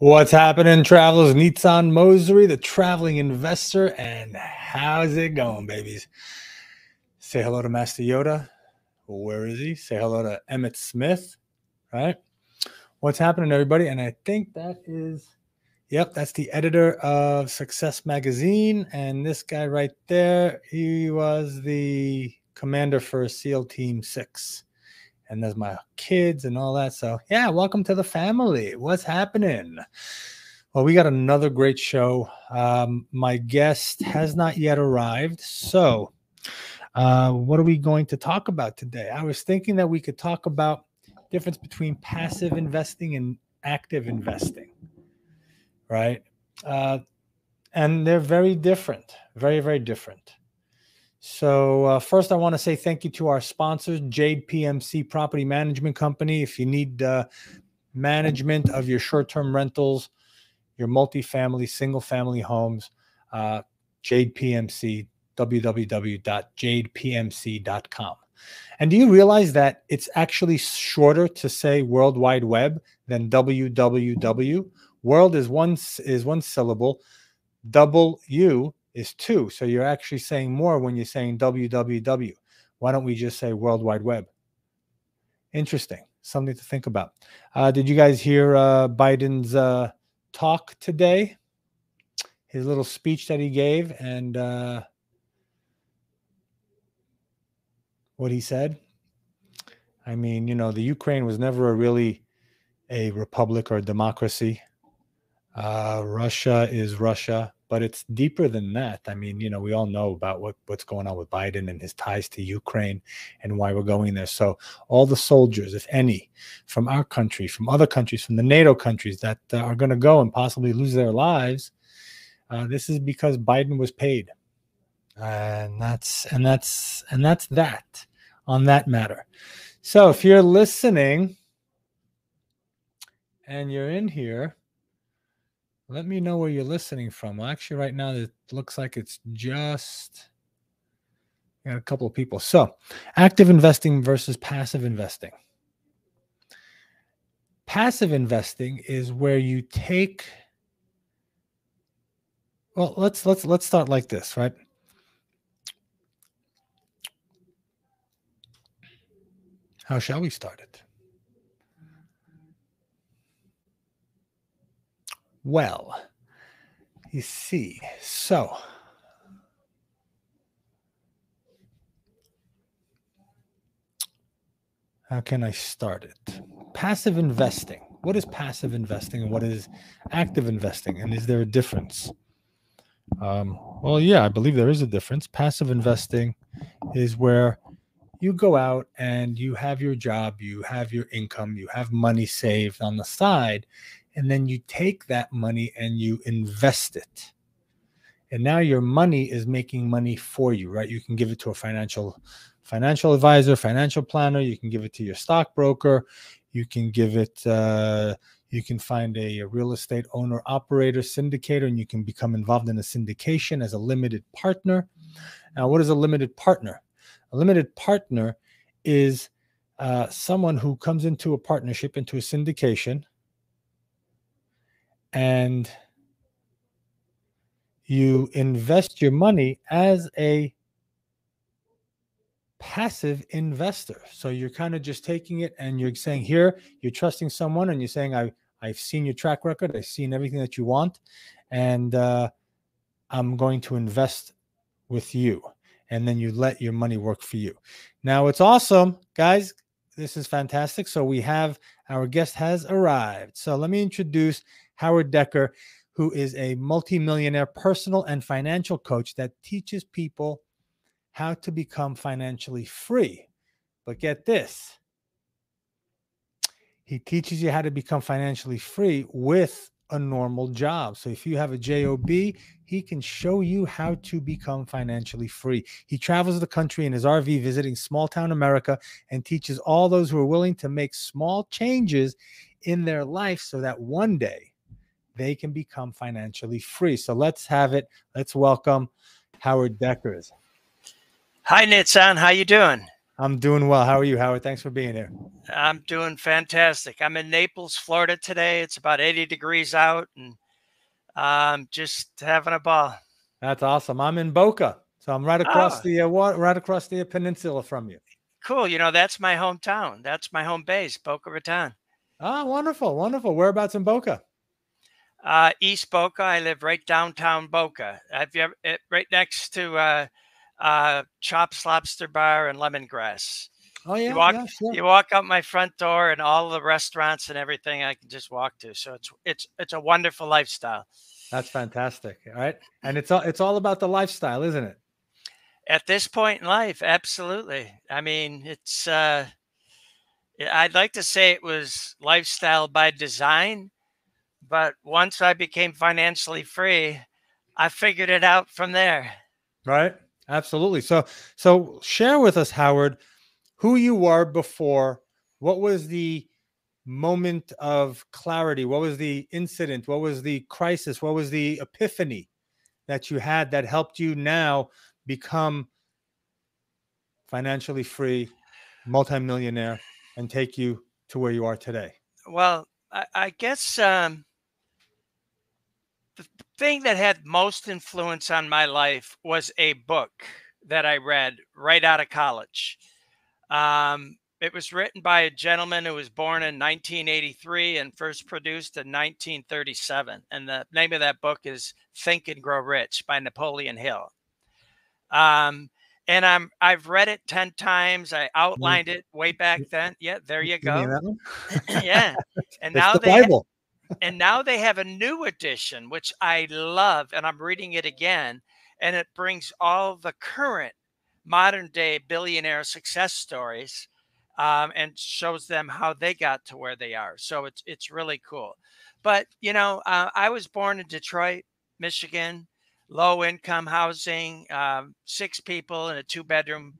What's happening, travelers? Nitsan Mosery, the traveling investor, and how's it going, babies? Say hello to Master Yoda. Where is he? Say hello to Emmitt Smith, right? What's happening, everybody? And I think that is, yep, that's the editor of Success Magazine. And this guy right there, he was the commander for SEAL Team 6 and there's my kids and all that. So, yeah, welcome to the family. What's happening? Well, we got another great show. Um, my guest has not yet arrived. So, uh, what are we going to talk about today? I was thinking that we could talk about difference between passive investing and active investing, right? Uh, and they're very different, very, very different. So, uh, first, I want to say thank you to our sponsors, Jade PMC Property Management Company. If you need uh, management of your short term rentals, your multifamily, single family homes, uh, Jade PMC, www.jadepmc.com. And do you realize that it's actually shorter to say World Wide Web than www? World is one is one syllable. W is two. So you're actually saying more when you're saying www. Why don't we just say World Wide Web? Interesting. Something to think about. Uh, did you guys hear uh, Biden's uh, talk today? His little speech that he gave and uh, what he said? I mean, you know, the Ukraine was never a really a republic or a democracy. Uh, Russia is Russia but it's deeper than that. I mean, you know, we all know about what, what's going on with Biden and his ties to Ukraine and why we're going there. So, all the soldiers, if any, from our country, from other countries, from the NATO countries that uh, are going to go and possibly lose their lives, uh, this is because Biden was paid, and that's and that's and that's that on that matter. So, if you're listening and you're in here let me know where you're listening from. Well, actually, right now it looks like it's just got a couple of people. So, active investing versus passive investing. Passive investing is where you take well, let's let's let's start like this, right? How shall we start it? Well, you see, so how can I start it? Passive investing. What is passive investing and what is active investing? And is there a difference? Um, well, yeah, I believe there is a difference. Passive investing is where you go out and you have your job, you have your income, you have money saved on the side, and then you take that money and you invest it. And now your money is making money for you right? You can give it to a financial financial advisor financial planner. You can give it to your stockbroker. You can give it uh, you can find a, a, real estate owner operator syndicator and you can become involved in a syndication as a limited partner. Now what is a limited partner? A limited partner is uh, someone who comes into a partnership into a syndication and you invest your money as a passive investor. So you're kind of just taking it and you're saying, here, you're trusting someone and you're saying, I, I've seen your track record, I've seen everything that you want, and uh, I'm going to invest with you. And then you let your money work for you. Now it's awesome, guys. This is fantastic. So we have our guest has arrived. So let me introduce Howard Decker, who is a multimillionaire personal and financial coach that teaches people how to become financially free. But get this he teaches you how to become financially free with a normal job. So if you have a job, he can show you how to become financially free. He travels the country in his RV visiting small town America and teaches all those who are willing to make small changes in their life so that one day they can become financially free. So let's have it. Let's welcome Howard Deckers. Hi, Nitsan. How you doing? I'm doing well. How are you, Howard? Thanks for being here. I'm doing fantastic. I'm in Naples, Florida today. It's about 80 degrees out and um, just having a ball. That's awesome. I'm in Boca, so I'm right across oh. the uh, right across the peninsula from you. Cool. You know, that's my hometown. That's my home base, Boca Raton. Oh, wonderful, wonderful. Whereabouts in Boca? Uh, East Boca. I live right downtown Boca. Have you ever, eh, right next to uh, uh, Chops Lobster Bar and Lemongrass. Oh yeah, you walk, yeah, sure. you walk out my front door and all the restaurants and everything I can just walk to. So it's it's it's a wonderful lifestyle. That's fantastic. All right, and it's all it's all about the lifestyle, isn't it? At this point in life, absolutely. I mean, it's. uh I'd like to say it was lifestyle by design, but once I became financially free, I figured it out from there. Right. Absolutely. So, so share with us, Howard, who you were before. What was the moment of clarity? What was the incident? What was the crisis? What was the epiphany that you had that helped you now become financially free, multimillionaire, and take you to where you are today? Well, I, I guess um, the thing that had most influence on my life was a book that I read right out of college. Um, it was written by a gentleman who was born in 1983 and first produced in 1937. And the name of that book is Think and Grow Rich by Napoleon Hill. Um, and I'm I've read it 10 times. I outlined it way back then. Yeah, there you go. yeah. And now the they Bible and now they have a new edition, which I love, and I'm reading it again, and it brings all the current modern day billionaire success stories um, and shows them how they got to where they are. So it's it's really cool. But you know, uh, I was born in Detroit, Michigan, low income housing, um, six people in a two bedroom,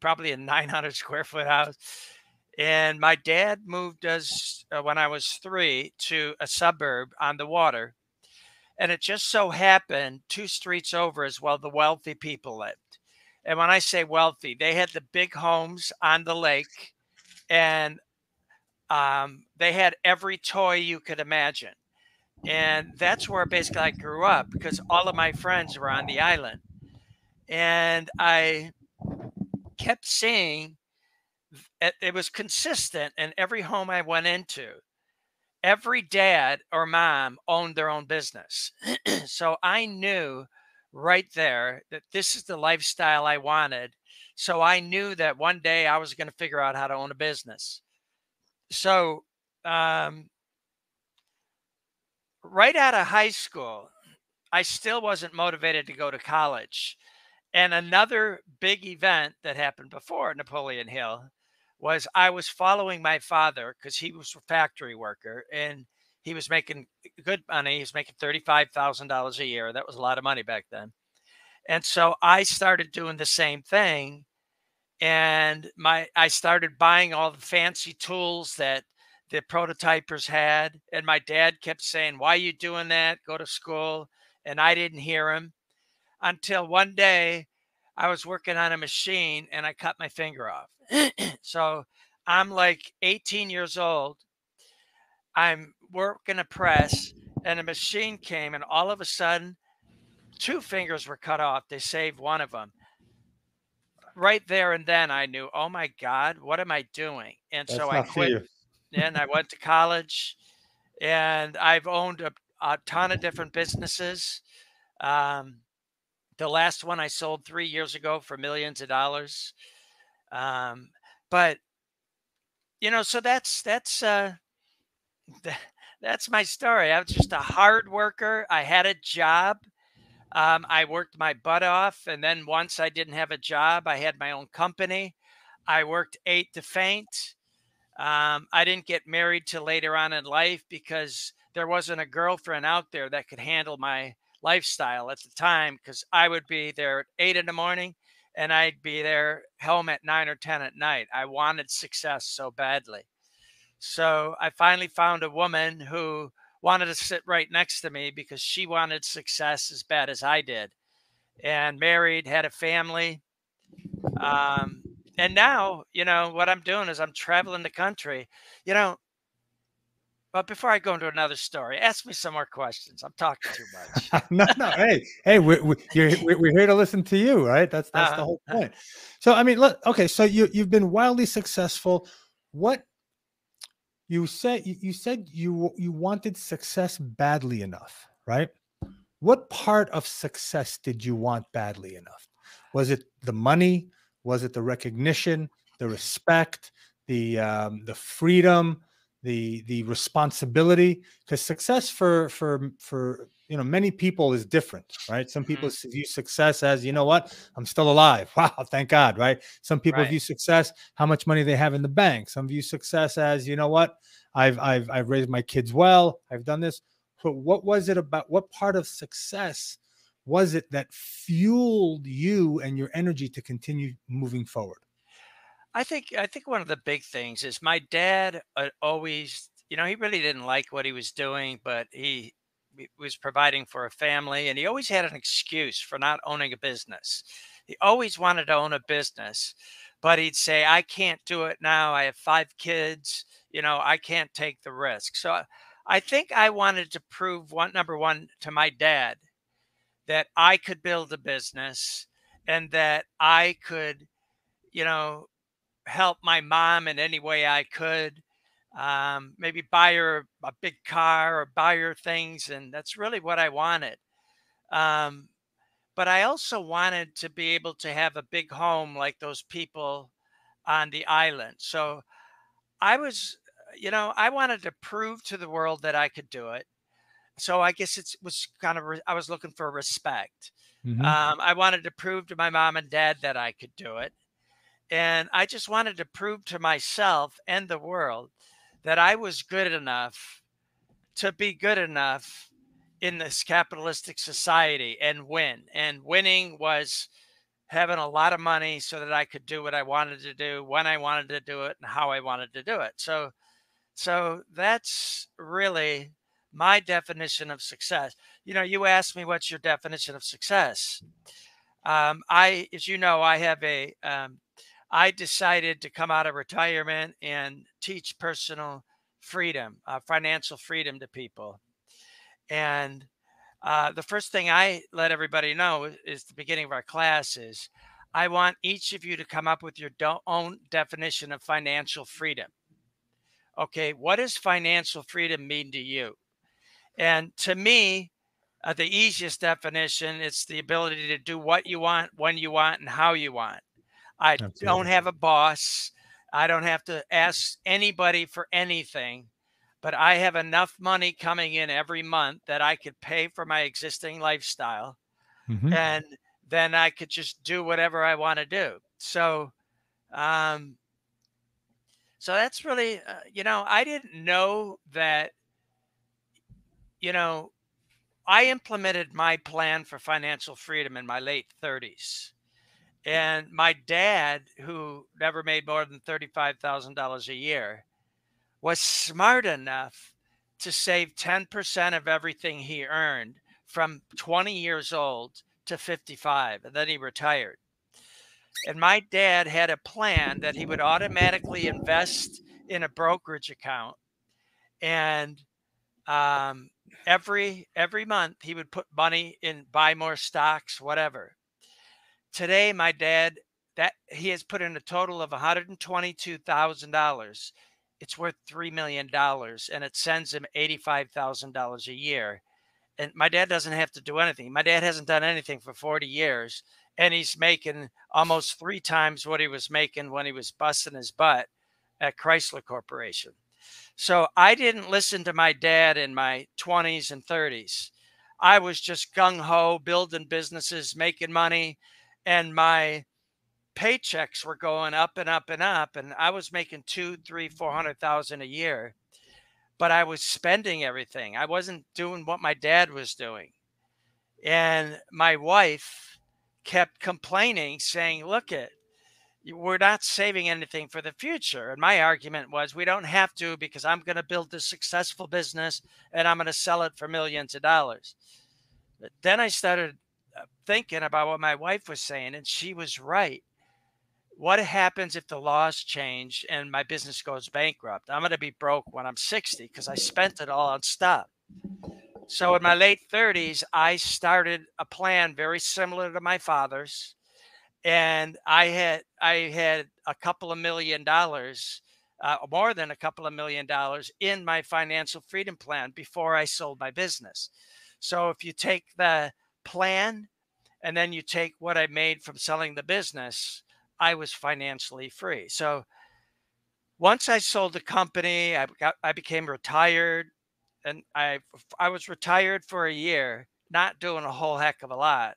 probably a 900 square foot house and my dad moved us uh, when I was three to a suburb on the water. And it just so happened two streets over as well, the wealthy people lived. And when I say wealthy, they had the big homes on the lake and um, they had every toy you could imagine. And that's where basically I grew up because all of my friends were on the island. And I kept seeing it was consistent in every home I went into. Every dad or mom owned their own business. so I knew right there that this is the lifestyle I wanted. So I knew that one day I was going to figure out how to own a business. So, um, right out of high school, I still wasn't motivated to go to college. And another big event that happened before Napoleon Hill was I was following my father because he was a factory worker and he was making good money. He was making $35,000 a year. That was a lot of money back then. And so I started doing the same thing. And my I started buying all the fancy tools that the prototypers had. And my dad kept saying, Why are you doing that? Go to school. And I didn't hear him until one day I was working on a machine and I cut my finger off. so I'm like 18 years old. I'm working a press, and a machine came, and all of a sudden, two fingers were cut off. They saved one of them. Right there and then, I knew, oh my God, what am I doing? And That's so I quit. and I went to college, and I've owned a, a ton of different businesses. Um, the last one I sold three years ago for millions of dollars. Um, but you know, so that's that's uh, that's my story. I was just a hard worker. I had a job. Um, I worked my butt off, and then once I didn't have a job, I had my own company. I worked eight to faint. Um, I didn't get married till later on in life because there wasn't a girlfriend out there that could handle my lifestyle at the time because I would be there at eight in the morning and I'd be there home at nine or 10 at night. I wanted success so badly. So I finally found a woman who wanted to sit right next to me because she wanted success as bad as I did. And married, had a family. Um, and now, you know, what I'm doing is I'm traveling the country. You know, but before I go into another story, ask me some more questions. I'm talking too much. no, no. Hey, hey, we're, we're, we're here to listen to you, right? That's that's uh, the whole point. So, I mean, look, okay. So you you've been wildly successful. What you said you, you said you you wanted success badly enough, right? What part of success did you want badly enough? Was it the money? Was it the recognition, the respect, the um, the freedom? The the responsibility because success for for for you know many people is different right? Some people mm-hmm. view success as you know what? I'm still alive. Wow thank god right? Some people right. view success how much money they have in the bank. Some view success as you know what? I've i've i've raised my kids well. I've done this. But what was it about what part of success was it that fueled you and your energy to continue moving forward I think I think one of the big things is my dad uh, always, you know, he really didn't like what he was doing, but he, was providing for a family, and he always had an excuse for not owning a business. He always wanted to own a business, but he'd say, "I can't do it now. I have five kids. You know, I can't take the risk." So I think I wanted to prove one number one to my dad that I could build a business and that I could, you know, help my mom in any way I could. Um, maybe buy her a big car or buy her things. And that's really what I wanted. Um, but I also wanted to be able to have a big home like those people on the island. So I was, you know, I wanted to prove to the world that I could do it. So I guess it was kind of, I was looking for respect. Mm-hmm. Um, I wanted to prove to my mom and dad that I could do it. And I just wanted to prove to myself and the world that I was good enough to be good enough in this capitalistic society and win. And winning was having a lot of money so that I could do what I wanted to do, when I wanted to do it, and how I wanted to do it. So, so that's really my definition of success. You know, you asked me what's your definition of success. Um, I, as you know, I have a um, I decided to come out of retirement and teach personal freedom, uh, financial freedom to people. And uh, the first thing I let everybody know is the beginning of our class is I want each of you to come up with your own definition of financial freedom. Okay, what does financial freedom mean to you? And to me, uh, the easiest definition is the ability to do what you want, when you want, and how you want. I Absolutely. don't have a boss. I don't have to ask anybody for anything, but I have enough money coming in every month that I could pay for my existing lifestyle. Mm-hmm. And then I could just do whatever I want to do. So, um, so that's really, uh, you know, I didn't know that, you know, I implemented my plan for financial freedom in my late 30s. And my dad, who never made more than $35,000 a year, was smart enough to save 10% of everything he earned from 20 years old to 55. And then he retired. And my dad had a plan that he would automatically invest in a brokerage account. And um, every every month he would put money in buy more stocks, whatever today my dad that he has put in a total of $122,000. It's worth $3 million and it sends him $85,000 a year. And my dad doesn't have to do anything. My dad hasn't done anything for 40 years and he's making almost three times what he was making when he was busting his butt at Chrysler Corporation. So I didn't listen to my dad in my 20s and 30s. I was just gung ho, building businesses, making money, and my paychecks were going up and up and up and i was making two three four hundred thousand a year but i was spending everything. I wasn't doing what my dad was doing. And my wife kept complaining saying look it we're not saving anything for the future. And my argument was we don't have to because i'm going to build this successful business and i'm going to sell it for millions of dollars. But then i started thinking about what my wife was saying, and she was right. what happens if the laws change and my business goes bankrupt? I'm going to be broke when I'm 60 because I spent it all on stuff. So in my late 30s, I started a plan very similar to my father's and I had I had a couple of million dollars uh, more than a couple of million dollars in my financial freedom plan before I sold my business. So if you take the plan and then you take what I made from selling the business, I was financially free. So once I sold the company, I got I became retired and I I was retired for a year, not doing a whole heck of a lot.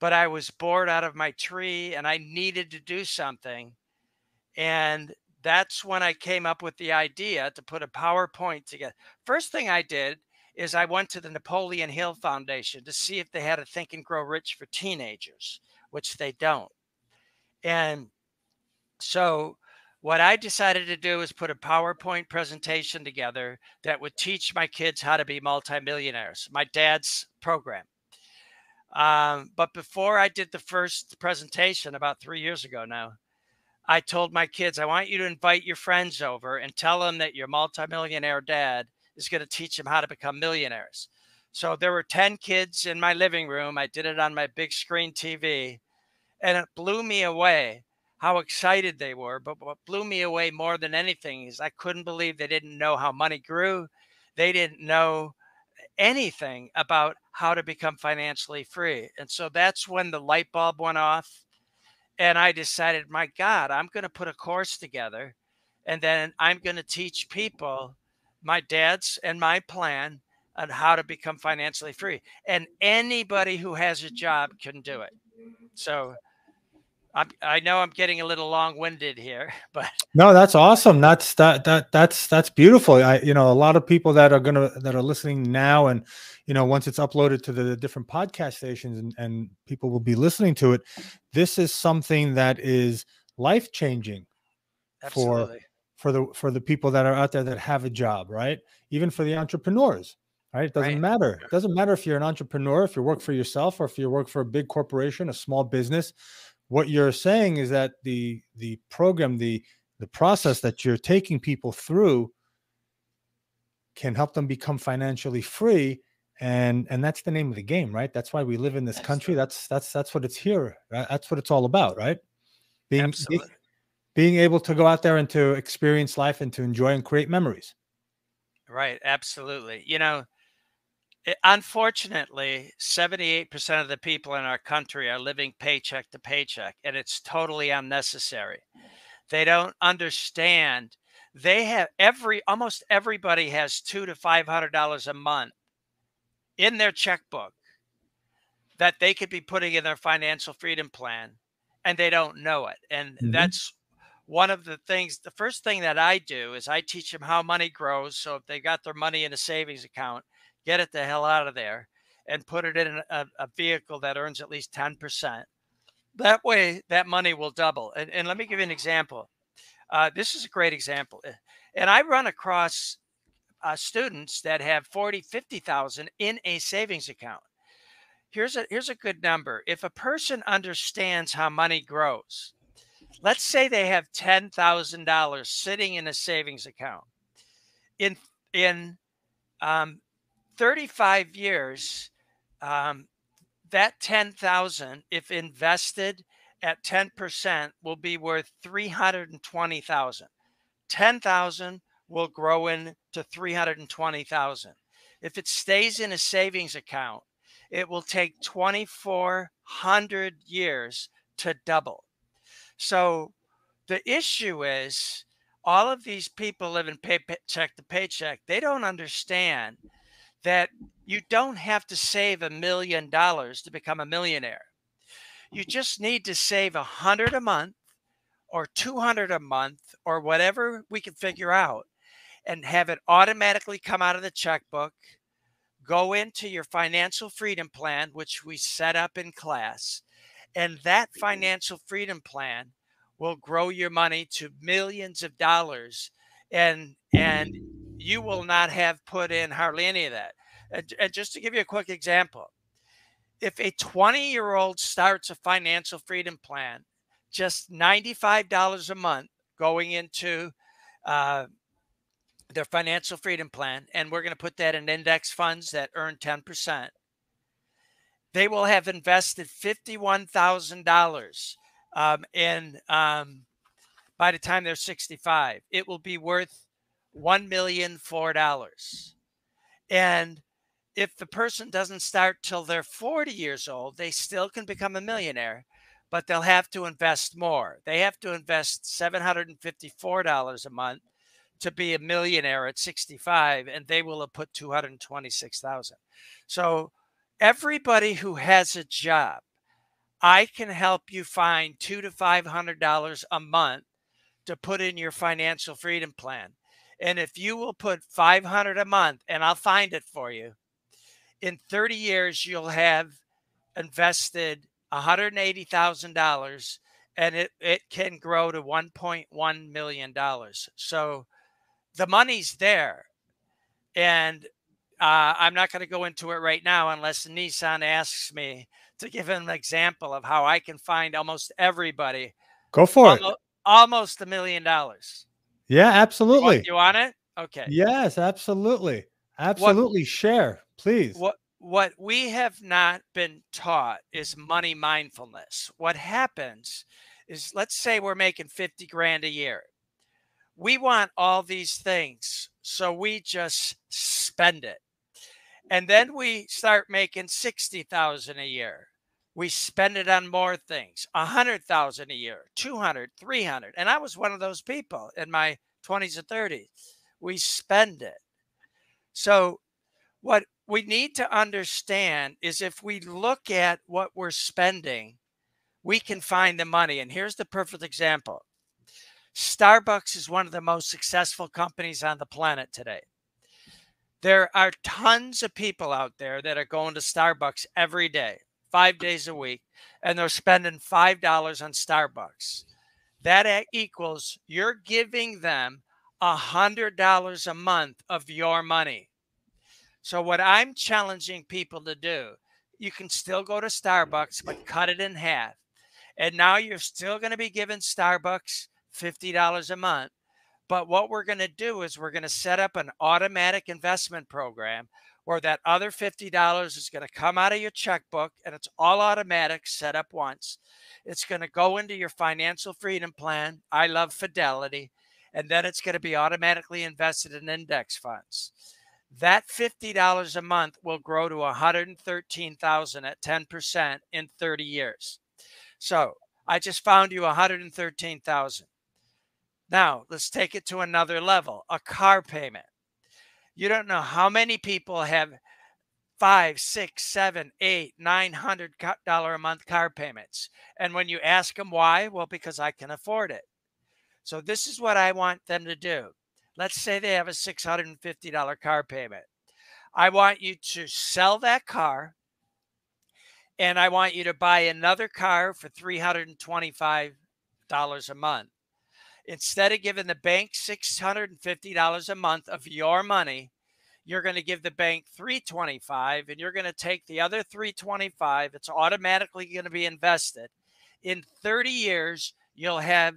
But I was bored out of my tree and I needed to do something. And that's when I came up with the idea to put a PowerPoint together. First thing I did is I went to the Napoleon Hill Foundation to see if they had a Think and Grow Rich for teenagers, which they don't. And so what I decided to do is put a PowerPoint presentation together that would teach my kids how to be multimillionaires, my dad's program. Um, but before I did the first presentation about three years ago now, I told my kids, I want you to invite your friends over and tell them that your multimillionaire dad is going to teach them how to become millionaires. So there were 10 kids in my living room. I did it on my big screen TV, and it blew me away how excited they were. But what blew me away more than anything is I couldn't believe they didn't know how money grew. They didn't know anything about how to become financially free. And so that's when the light bulb went off and I decided, my God, I'm going to put a course together and then I'm going to teach people my dad's and my plan on how to become financially free. And anybody who has a job can do it. So I'm, I know I'm getting a little long-winded here, but no, that's awesome. That's that that that's that's beautiful. I you know a lot of people that are gonna that are listening now, and you know once it's uploaded to the different podcast stations, and, and people will be listening to it. This is something that is life changing for for the for the people that are out there that have a job, right? Even for the entrepreneurs, right? It doesn't right. matter. It doesn't matter if you're an entrepreneur, if you work for yourself, or if you work for a big corporation, a small business what you're saying is that the the program the the process that you're taking people through can help them become financially free and and that's the name of the game right that's why we live in this country that's that's that's what it's here that's what it's all about right being being, being able to go out there and to experience life and to enjoy and create memories right absolutely you know unfortunately, 78% of the people in our country are living paycheck to paycheck, and it's totally unnecessary. They don't understand. They have every, almost everybody has two to $500 a month in their checkbook that they could be putting in their financial freedom plan, and they don't know it. And mm-hmm. that's one of the things the first thing that i do is i teach them how money grows so if they got their money in a savings account get it the hell out of there and put it in a, a vehicle that earns at least 10%. That way, that money will double. And, and let me give you an example. Uh, this is a great example. Eh, and I run across uh, students that have 40, 50,000 in a savings account. Here's a, here's a good number. If a person understands how money grows, let's say they have $10,000 sitting in a savings account. In, in um, 35 years, um, that 10,000, if invested at 10%, will be worth 320,000. 10,000 will grow into 320,000. If it stays in a savings account, it will take 2,400 years to double. So the issue is all of these people living paycheck to paycheck, they don't understand that you don't have to save a million dollars to become a millionaire. You just need to save a hundred a month or 200 a month or whatever we can figure out and have it automatically come out of the checkbook, go into your financial freedom plan, which we set up in class. And that financial freedom plan will grow your money to millions of dollars and and you will not have put in hardly any of that. And, and just to give you a quick example, if a 20 year old starts a financial freedom plan, just $95 a month going into uh, their financial freedom plan, and we're going to put that in index funds that earn 10%, they will have invested $51,000 um, in um, by the time they're 65. It will be worth $1 million. And if the person doesn't start till they're 40 years old, they still can become a millionaire, but they'll have to invest more. They have to invest $754 a month to be a millionaire at 65 and they will have put 226,000. So everybody who has a job, I can help you find 2 to 500 dollars a month to put in your financial freedom plan. And if you will put 500 a month and I'll find it for you, in 30 years you'll have invested $180,000 and it, it can grow to $1.1 million. So the money's there. And uh, I'm not going to go into it right now unless Nitsan asks me to give an example of how I can find almost everybody. Go for almost, it. Almost a million dollars. Yeah, absolutely. You want, you want, it? Okay. Yes, absolutely. Absolutely. What, Share, please. What what we have not been taught is money mindfulness. What happens is let's say we're making 50 grand a year we want all these things. So we just spend it. And then we start making 60,000 a year. We spend it on more things, 100,000 a year, 200, 300. And I was one of those people in my 20s and 30s. We spend it. So what we need to understand is if we look at what we're spending, we can find the money. And here's the perfect example. Starbucks is one of the most successful companies on the planet today. There are tons of people out there that are going to Starbucks every day, five days a week, and they're spending $5 on Starbucks. That equals you're giving them $100 a month of your money. So, what I'm challenging people to do, you can still go to Starbucks, but cut it in half. And now you're still going to be giving Starbucks $50 a month. But what we're going to do is we're going to set up an automatic investment program where that other $50 is going to come out of your checkbook and it's all automatic, set up once. It's going to go into your financial freedom plan. I love Fidelity. And then it's going to be automatically invested in index funds. That $50 a month will grow to 113,000 at 10% in 30 years. So I just found you 113,000. Now, let's take it to another level a car payment. You don't know how many people have five, six, seven, eight, nine hundred dollar a month car payments. And when you ask them why, well, because I can afford it. So this is what I want them to do. Let's say they have a $650 car payment. I want you to sell that car and I want you to buy another car for $325 a month instead of giving the bank $650 a month of your money, you're going to give the bank 325 and you're going to take the other 325 it's automatically going to be invested. In 30 years you'll have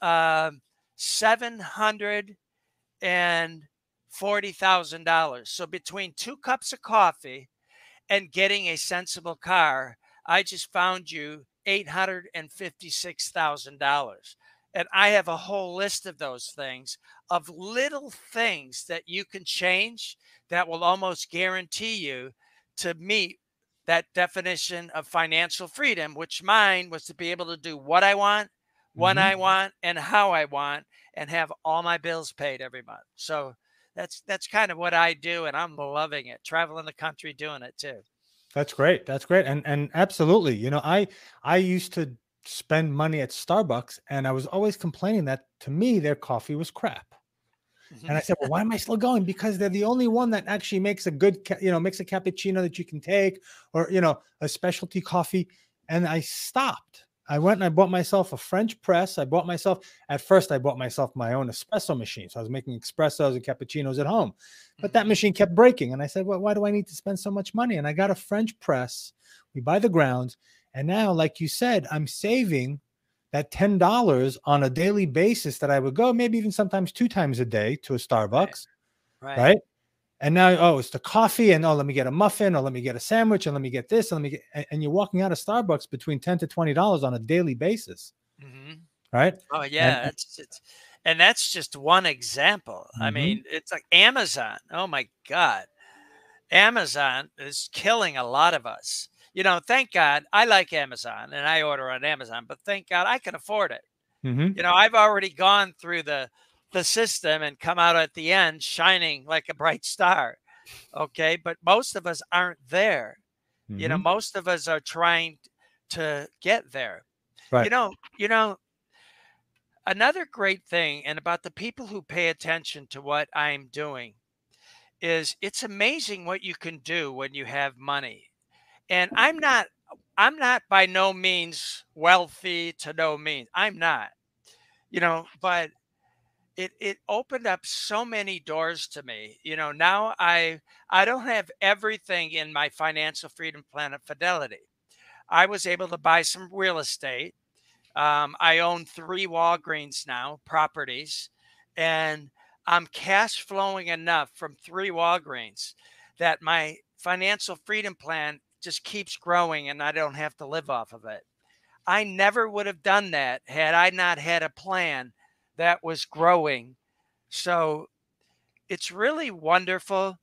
uh, $740,000 so between two cups of coffee and getting a sensible car i just found you $856,000 and I have a whole list of those things, of little things that you can change that will almost guarantee you to meet that definition of financial freedom, which mine was to be able to do what I want, when mm-hmm. I want, and how I want, and have all my bills paid every month. So that's that's kind of what I do, and I'm loving it. Traveling the country doing it too. That's great. That's great. And and absolutely, you know, I I used to spend money at Starbucks, and I was always complaining that to me their coffee was crap. And I said, "Well, why am I still going? Because they're the only one that actually makes a good, you know, makes a cappuccino that you can take, or you know, a specialty coffee." And I stopped. I went and I bought myself a French press. I bought myself at first. I bought myself my own espresso machine, so I was making espressos and cappuccinos at home. But that mm-hmm. machine kept breaking, and I said, "Well, why do I need to spend so much money?" And I got a French press. We buy the grounds, and now, like you said, I'm saving that $10 on a daily basis that I would go, maybe even sometimes two times a day to a Starbucks, right? right? And now, oh, it's the coffee, and oh, let me get a muffin, or let me get a sandwich, and let me get this, and let me get, and you're walking out of Starbucks between ten to twenty dollars on a daily basis, mm-hmm. right? Oh yeah, and, it's, and that's just one example. Mm-hmm. I mean, it's like Amazon. Oh my God, Amazon is killing a lot of us. You know, thank God I like Amazon and I order on Amazon, but thank God I can afford it. Mm-hmm. You know, I've already gone through the the system and come out at the end shining like a bright star. Okay. But most of us aren't there. Mm-hmm. You know, mm-hmm. most of us are trying to get there. Right. You know, you know, another great thing and about the people who pay attention to what I'm doing is it's amazing what you can do when you have money. And I'm not I'm not by no means wealthy to no means. I'm not. You know, but it it opened up so many doors to me. You know, now I I don't have everything in my financial freedom plan of Fidelity. I was able to buy some real estate. Um, I own three Walgreens now, properties, and I'm cash flowing enough from three Walgreens that my financial freedom plan just keeps growing and I don't have to live off of it. I never would have done that had I not had a plan that was growing. So it's really wonderful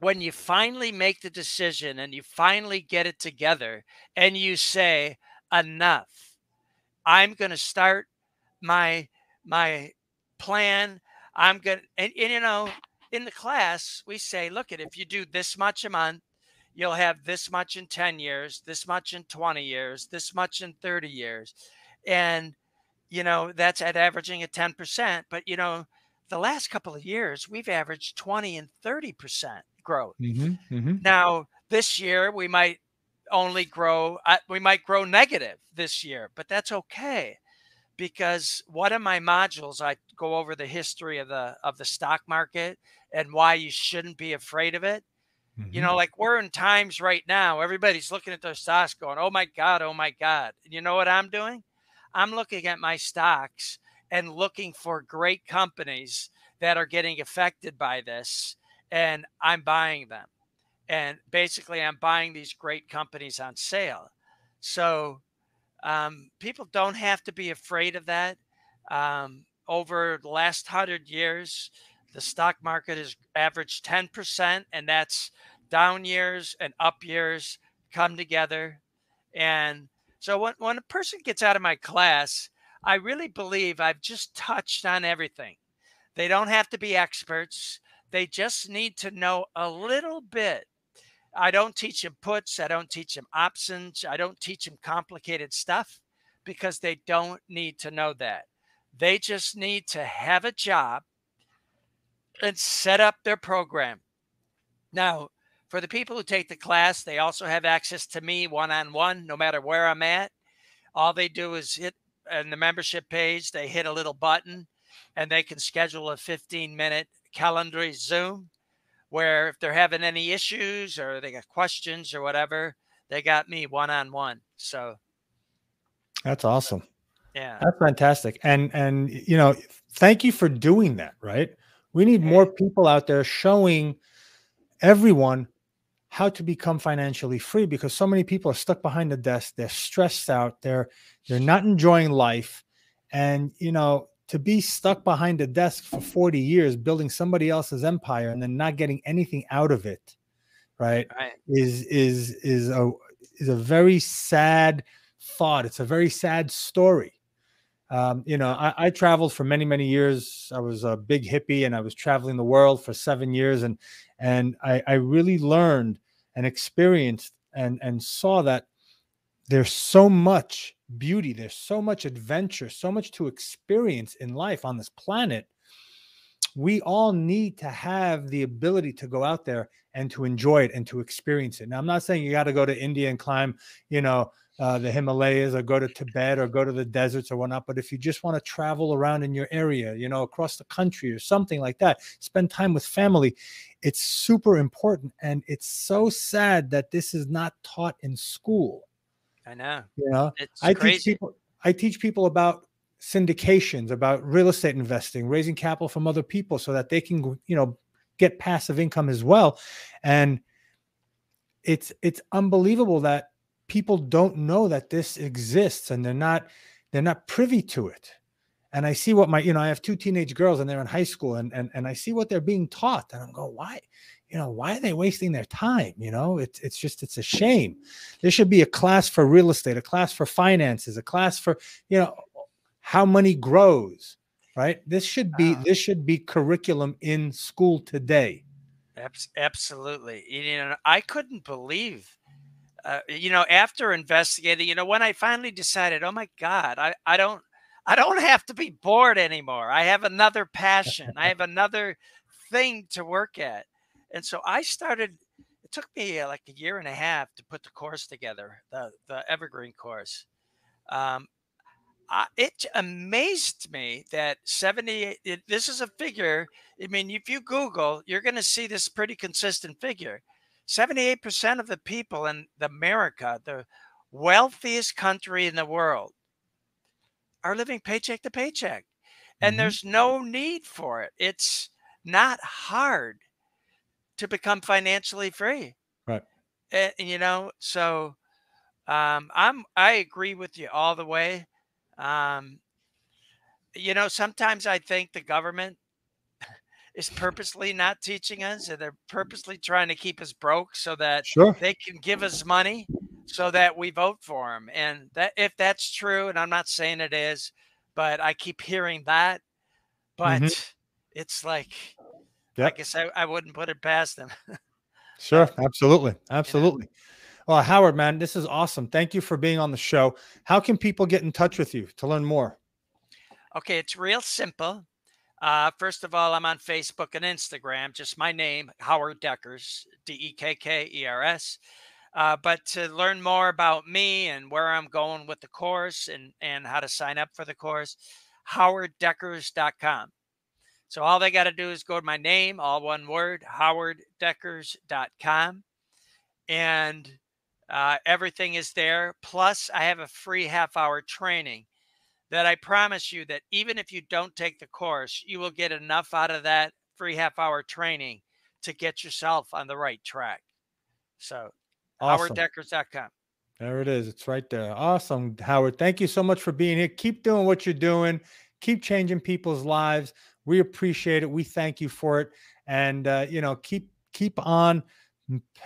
when you finally make the decision and you finally get it together and you say enough i'm going to start my my plan i'm going to and, and, you know in the class we say look at if you do this much a month you'll have this much in 10 years this much in 20 years this much in 30 years and you know, that's at averaging at 10%. But, you know, the last couple of years, we've averaged 20 and 30% growth. Mm-hmm, mm-hmm. Now, this year, we might only grow, uh, we might grow negative this year, but that's okay because one of my modules I go over the history of the of the stock market and why you shouldn't be afraid of it. Mm-hmm. You know, like we're in times right now, everybody's looking at their stocks going, "Oh my god, oh my god." You know what I'm doing? I'm looking at my stocks and looking for great companies that are getting affected by this, and I'm buying them. And basically, I'm buying these great companies on sale. So um, people don't have to be afraid of that. Um, over the last hundred years, the stock market has averaged 10%, and that's down years and up years come together. And so when, when a person gets out of my class, I really believe I've just touched on everything. They don't have to be experts. They just need to know a little bit. I don't teach them puts. I don't teach them options. I don't teach them complicated stuff because they don't need to know that. They just need to have a job and set up their program. Now, for the people who take the class, they also have access to me one on one, no matter where I'm at. All they do is hit in the membership page, they hit a little button and they can schedule a 15 minute calendar Zoom where if they're having any issues or they got questions or whatever, they got me one on one. So that's awesome. Yeah. That's fantastic. And and you know, thank you for doing that, right? We need more people out there showing everyone how to become financially free because so many people are stuck behind the desk. They're stressed out. They're they're not enjoying life. And you know to be stuck behind a desk for 40 years building somebody else's empire and then not getting anything out of it right, right. is is is a is a very sad thought. It's a very sad story. Um, you know I, I traveled for many many years. I was a big hippie and i was traveling the world for seven years and and I, I really learned and experienced and and saw that there's so much beauty there's so much adventure so much to experience in life on this planet. We all need to have the ability to go out there and to enjoy it and to experience it. Now i'm not saying you got to go to india and climb you know uh, the Himalayas or go to Tibet or go to the deserts or whatnot. But if you just want to travel around in your area, you know, across the country or something like that, spend time with family, it's super important. And it's so sad that this is not taught in school. I know. You know, it's I crazy. teach people. I teach people about syndications, about real estate investing, raising capital from other people so that they can, you know, get passive income as well. And it's it's unbelievable that people don't know that this exists and they're not they're not privy to it. And I see what my, you know, I have two teenage girls and they're in high school and and and I see what they're being taught. And I'm going, why? you know why are they wasting their time you know it's it's just it's a shame there should be a class for real estate a class for finances a class for you know how money grows right this should be uh, this should be curriculum in school today absolutely you know i couldn't believe uh, you know after investigating you know when i finally decided oh my god i i don't i don't have to be bored anymore i have another passion i have another thing to work at and so I started. It took me uh, like a year and a half to put the course together, the the Evergreen course. Um, I, it amazed me that 78 it, this is a figure i mean if you google you're going to see this pretty consistent figure 78% of the people in america the wealthiest country in the world are living paycheck to paycheck and mm-hmm. there's no need for it it's not hard to become financially free. Right. And, you know, so um, I'm I agree with you all the way. Um, you know, sometimes I think the government is purposely not teaching us, and they're purposely trying to keep us broke so that sure. they can give us money so that we vote for them. And that if that's true, and I'm not saying it is, but I keep hearing that. Mm-hmm. But mm-hmm. it's like Yep. I guess I, I wouldn't put it past them. sure, absolutely, absolutely. You know? Well, Howard, man, this is awesome. Thank you for being on the show. How can people get in touch with you to learn more? Okay, it's real simple. Uh, first of all, I'm on Facebook and Instagram, just my name, Howard Dekkers, D E K K E R S. Uh, but to learn more about me and where I'm going with the course and, and how to sign up for the course, howarddekkers.com. So all they got to do is go to my name, all one word, howarddekkers.com. And uh, everything is there. Plus, I have a free half hour training that I promise you that even if you don't take the course, you will get enough out of that free half hour training to get yourself on the right track. So, awesome. howarddekkers.com. There it is. It's right there. Awesome, Howard. Thank you so much for being here. Keep doing what you're doing. Keep changing people's lives. We appreciate it. We thank you for it, and uh, you know, keep keep on,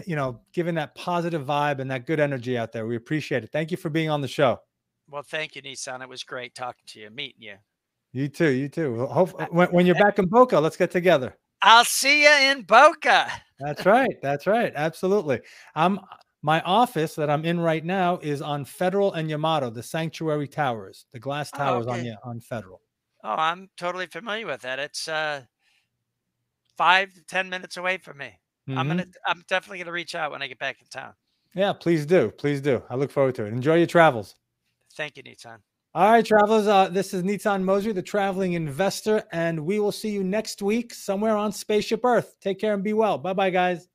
you know, giving that positive vibe and that good energy out there. We appreciate it. Thank you for being on the show. Well, thank you, Nitsan. It was great talking to you, meeting you. You too. You too. Hope when, when you're back in Boca, let's get together. I'll see you in Boca. That's right. That's right. Absolutely. I'm my office that I'm in right now is on Federal and Yamato, the Sanctuary Towers, the glass oh, towers oh, okay. on on Federal. Oh, I'm totally familiar with that. It's uh, five to ten minutes away from me. Mm-hmm. I'm gonna. I'm definitely gonna reach out when I get back in town. Yeah, please do. Please do. I look forward to it. Enjoy your travels. Thank you, Nitsan. All right, travelers. Uh, this is Nitsan Mosery, the traveling investor, and we will see you next week somewhere on Spaceship Earth. Take care and be well. Bye bye, guys.